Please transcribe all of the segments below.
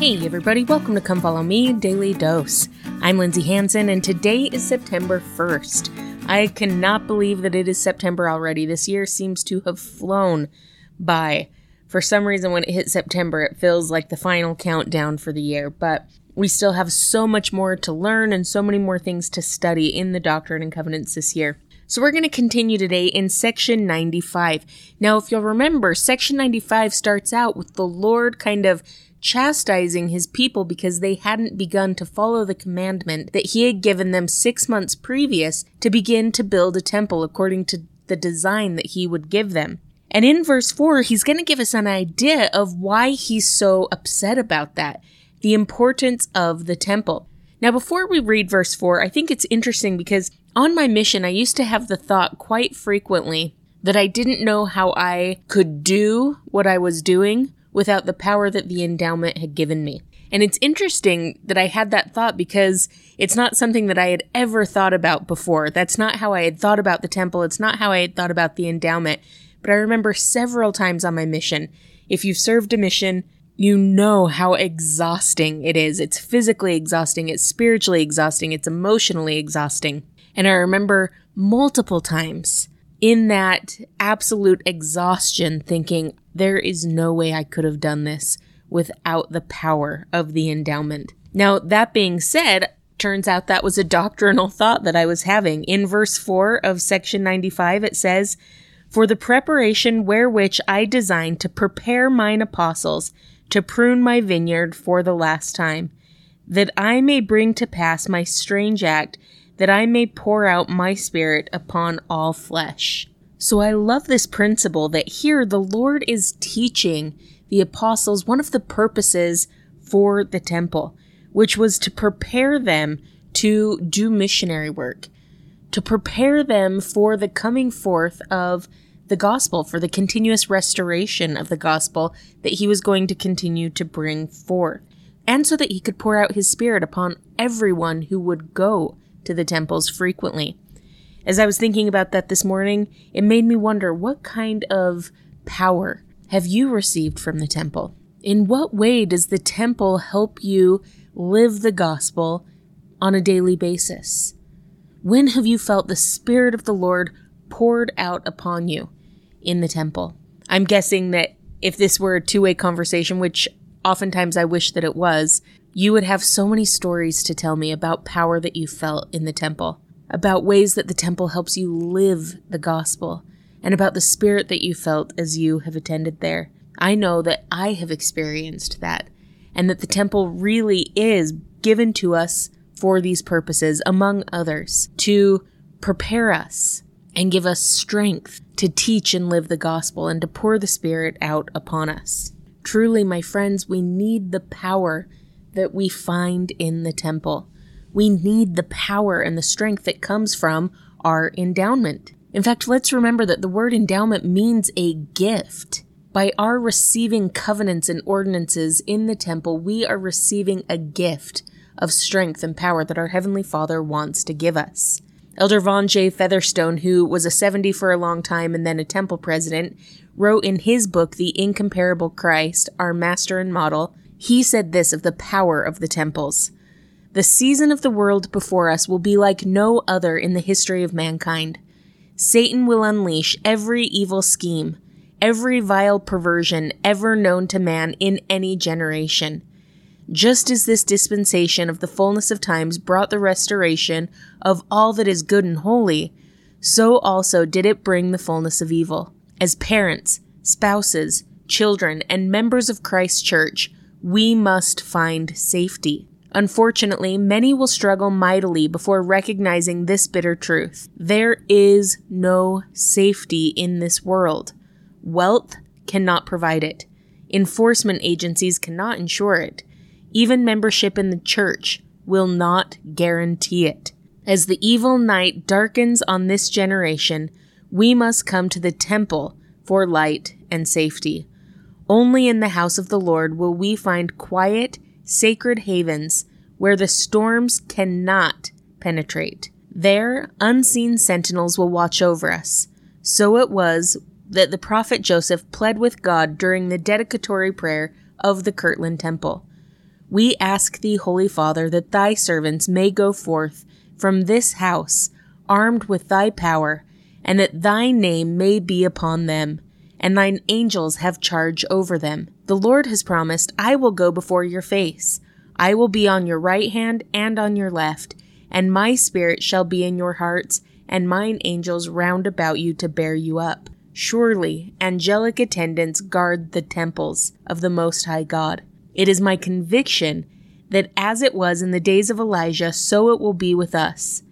Hey, everybody, welcome to Come Follow Me Daily Dose. I'm Lindsay Hanson, and today is September 1st. I cannot believe that it is September already. This year seems to have flown by. For some reason, when it hits September, it feels like the final countdown for the year, but we still have so much more to learn and so many more things to study in the Doctrine and Covenants this year. So we're going to continue today in section 95. Now, if you'll remember, section 95 starts out with the Lord kind of chastising his people because they hadn't begun to follow the commandment that he had given them six months previous to begin to build a temple according to the design that he would give them. And in verse 4, he's going to give us an idea of why he's so upset about that the importance of the temple. Now, before we read verse 4, I think it's interesting because on my mission, I used to have the thought quite frequently that I didn't know how I could do what I was doing without the power that the endowment had given me. And it's interesting that I had that thought because it's not something that I had ever thought about before. That's not how I had thought about the temple. It's not how I had thought about the endowment. But I remember several times on my mission, if you've served a mission, you know how exhausting it is. It's physically exhausting, it's spiritually exhausting, it's emotionally exhausting. And I remember multiple times in that absolute exhaustion thinking, there is no way I could have done this without the power of the endowment. Now, that being said, turns out that was a doctrinal thought that I was having. In verse 4 of section 95, it says, For the preparation wherewith I designed to prepare mine apostles to prune my vineyard for the last time, that I may bring to pass my strange act, that I may pour out my spirit upon all flesh. So I love this principle that here the Lord is teaching the apostles one of the purposes for the temple, which was to prepare them to do missionary work, to prepare them for the coming forth of the gospel, for the continuous restoration of the gospel that he was going to continue to bring forth, and so that he could pour out his spirit upon everyone who would go to the temples frequently. As I was thinking about that this morning, it made me wonder what kind of power have you received from the temple? In what way does the temple help you live the gospel on a daily basis? When have you felt the Spirit of the Lord poured out upon you in the temple? I'm guessing that if this were a two way conversation, which oftentimes I wish that it was, you would have so many stories to tell me about power that you felt in the temple about ways that the temple helps you live the gospel, and about the spirit that you felt as you have attended there. I know that I have experienced that, and that the temple really is given to us for these purposes, among others, to prepare us and give us strength to teach and live the gospel and to pour the Spirit out upon us. Truly, my friends, we need the power that we find in the temple. We need the power and the strength that comes from our endowment. In fact, let's remember that the word endowment means a gift. By our receiving covenants and ordinances in the temple, we are receiving a gift of strength and power that our Heavenly Father wants to give us. Elder Vaughn J. Featherstone, who was a 70 for a long time and then a temple president, wrote in his book, The Incomparable Christ, Our Master and Model, he said this of the power of the temples. The season of the world before us will be like no other in the history of mankind. Satan will unleash every evil scheme, every vile perversion ever known to man in any generation. Just as this dispensation of the fullness of times brought the restoration of all that is good and holy, so also did it bring the fullness of evil. As parents, spouses, children, and members of Christ's church, we must find safety. Unfortunately, many will struggle mightily before recognizing this bitter truth. There is no safety in this world. Wealth cannot provide it. Enforcement agencies cannot ensure it. Even membership in the church will not guarantee it. As the evil night darkens on this generation, we must come to the temple for light and safety. Only in the house of the Lord will we find quiet sacred havens where the storms cannot penetrate. There, unseen sentinels will watch over us. So it was that the prophet Joseph pled with God during the dedicatory prayer of the Kirtland Temple. we ask thee, Holy Father, that thy servants may go forth from this house armed with thy power, and that thy name may be upon them, and thine angels have charge over them. The Lord has promised, I will go before your face. I will be on your right hand and on your left, and my spirit shall be in your hearts, and mine angels round about you to bear you up. Surely angelic attendants guard the temples of the Most High God. It is my conviction that as it was in the days of Elijah, so it will be with us.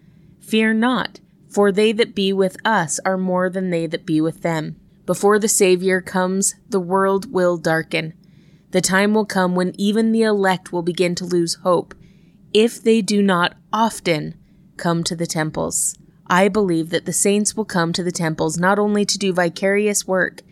Fear not, for they that be with us are more than they that be with them. Before the Savior comes, the world will darken. The time will come when even the elect will begin to lose hope if they do not often come to the temples. I believe that the saints will come to the temples not only to do vicarious work,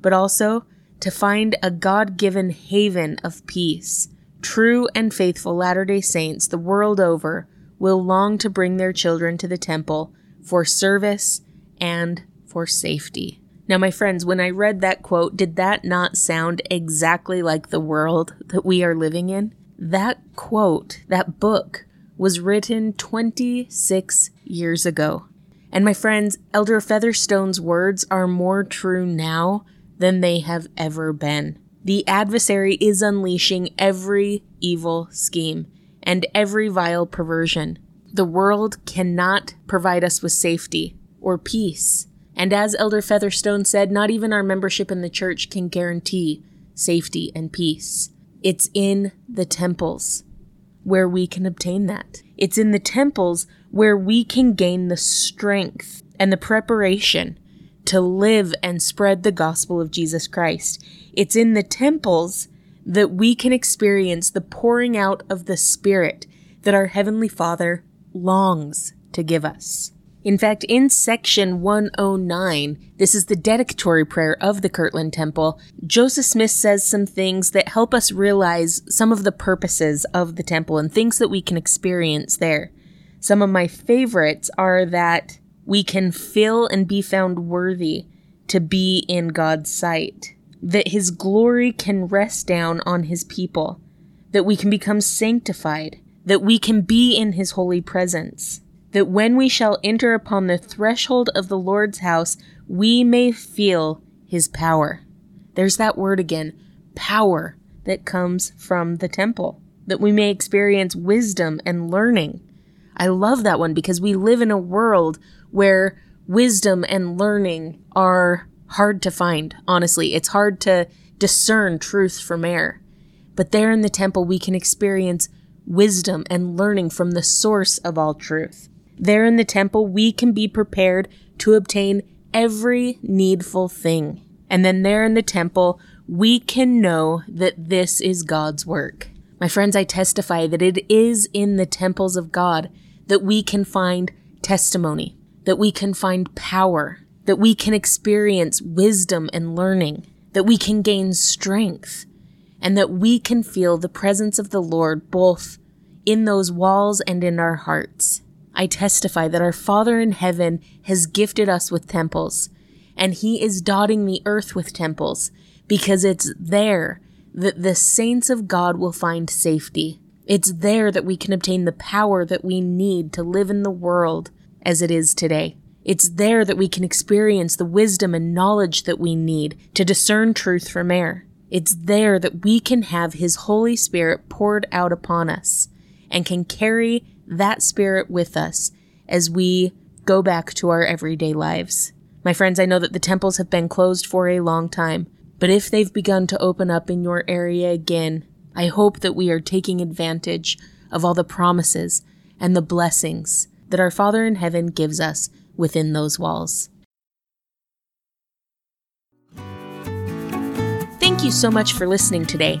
but also to find a God given haven of peace. True and faithful Latter day Saints the world over will long to bring their children to the temple for service and for safety. Now, my friends, when I read that quote, did that not sound exactly like the world that we are living in? That quote, that book, was written 26 years ago. And my friends, Elder Featherstone's words are more true now than they have ever been. The adversary is unleashing every evil scheme and every vile perversion. The world cannot provide us with safety or peace. And as Elder Featherstone said, not even our membership in the church can guarantee safety and peace. It's in the temples where we can obtain that. It's in the temples where we can gain the strength and the preparation to live and spread the gospel of Jesus Christ. It's in the temples that we can experience the pouring out of the Spirit that our Heavenly Father longs to give us. In fact, in section 109, this is the dedicatory prayer of the Kirtland Temple, Joseph Smith says some things that help us realize some of the purposes of the temple and things that we can experience there. Some of my favorites are that we can feel and be found worthy to be in God's sight, that His glory can rest down on His people, that we can become sanctified, that we can be in His holy presence, that when we shall enter upon the threshold of the Lord's house, we may feel His power. There's that word again power that comes from the temple, that we may experience wisdom and learning. I love that one because we live in a world where wisdom and learning are hard to find, honestly. It's hard to discern truth from error. But there in the temple, we can experience wisdom and learning from the source of all truth. There in the temple, we can be prepared to obtain every needful thing. And then there in the temple, we can know that this is God's work. My friends, I testify that it is in the temples of God that we can find testimony, that we can find power, that we can experience wisdom and learning, that we can gain strength, and that we can feel the presence of the Lord both in those walls and in our hearts. I testify that our Father in heaven has gifted us with temples, and He is dotting the earth with temples because it's there that the saints of God will find safety. It's there that we can obtain the power that we need to live in the world as it is today. It's there that we can experience the wisdom and knowledge that we need to discern truth from error. It's there that we can have His Holy Spirit poured out upon us and can carry that Spirit with us as we go back to our everyday lives. My friends, I know that the temples have been closed for a long time, but if they've begun to open up in your area again, I hope that we are taking advantage of all the promises and the blessings that our Father in heaven gives us within those walls. Thank you so much for listening today.